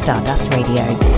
Stardust Radio.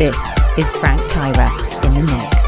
This is Frank Tyra in the mix.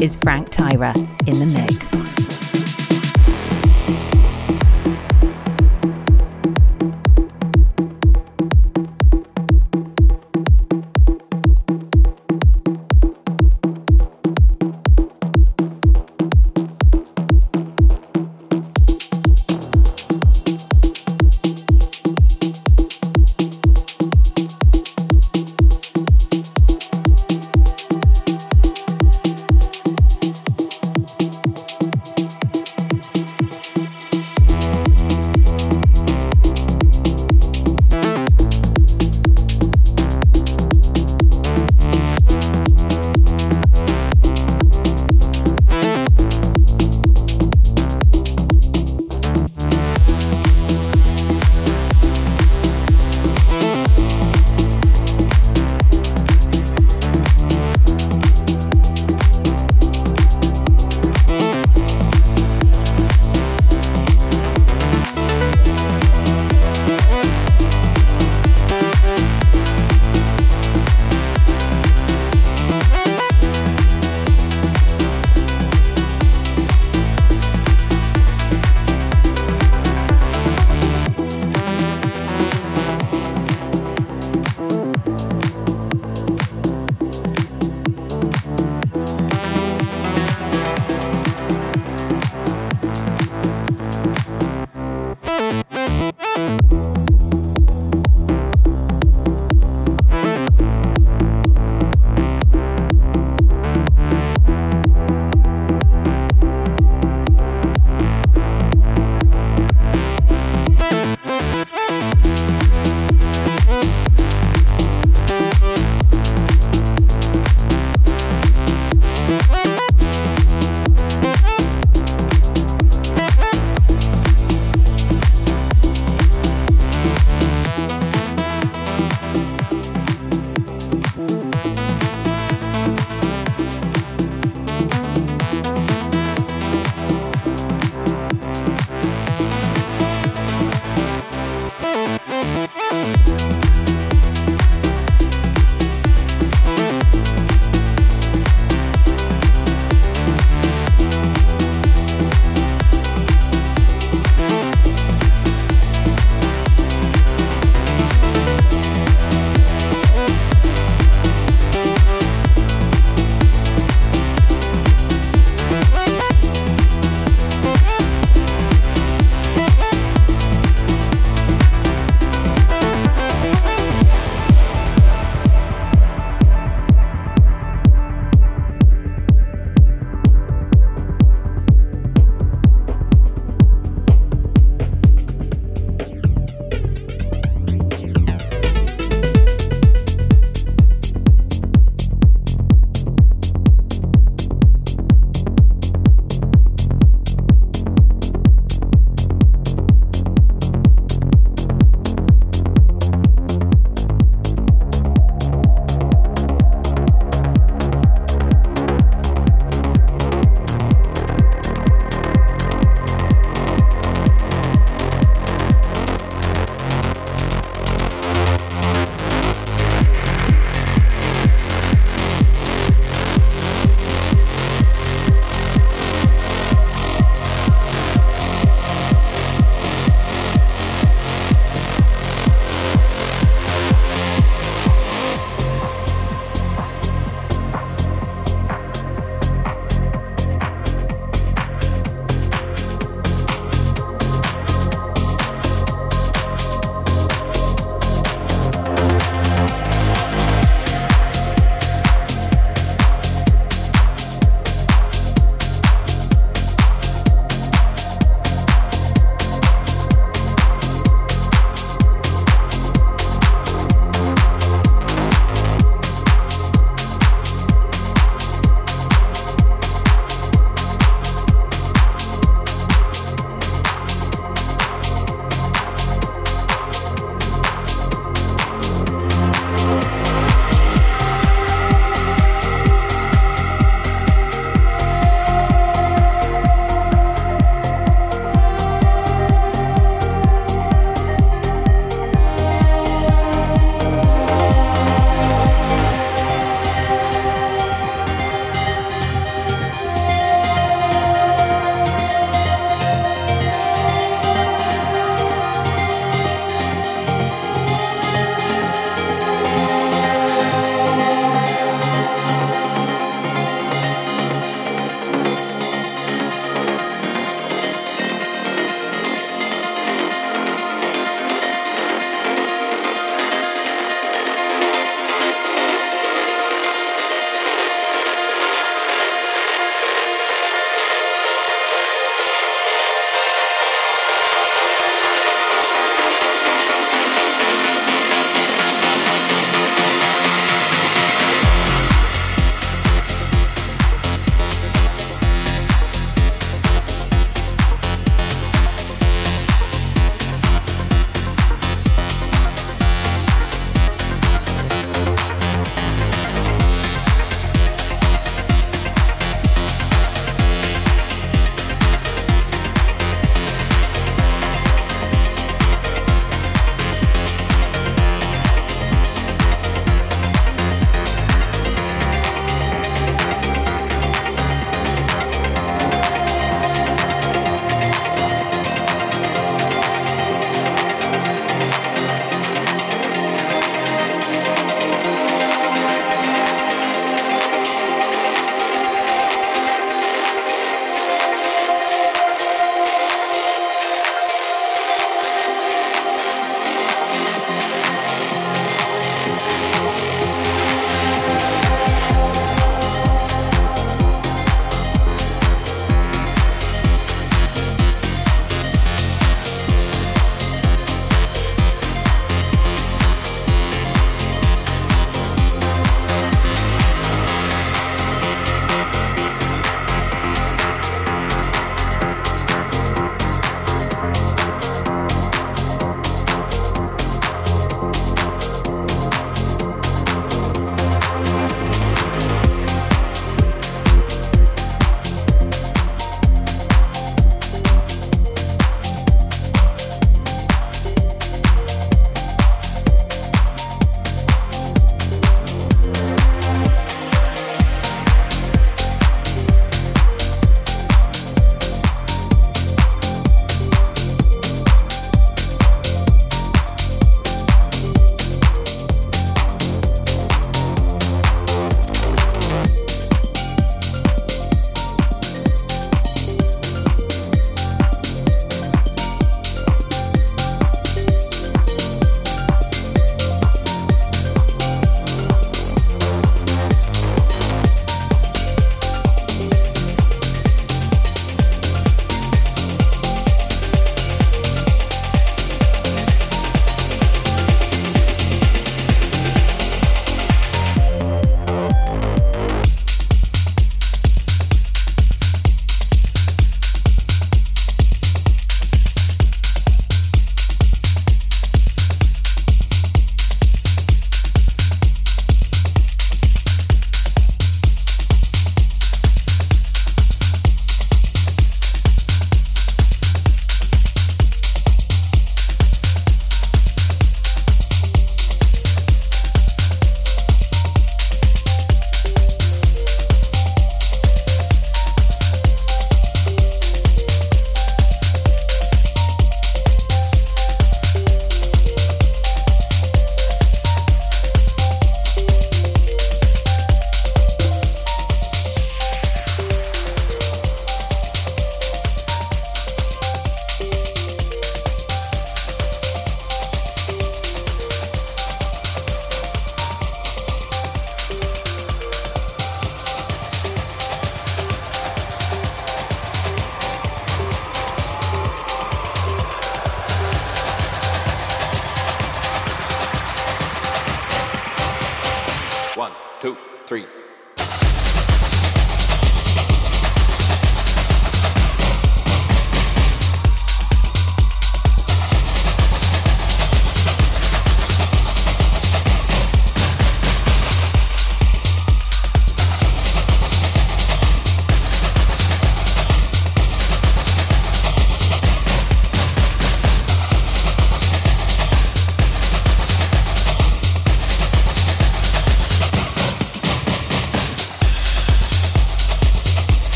Is Frank Tyra in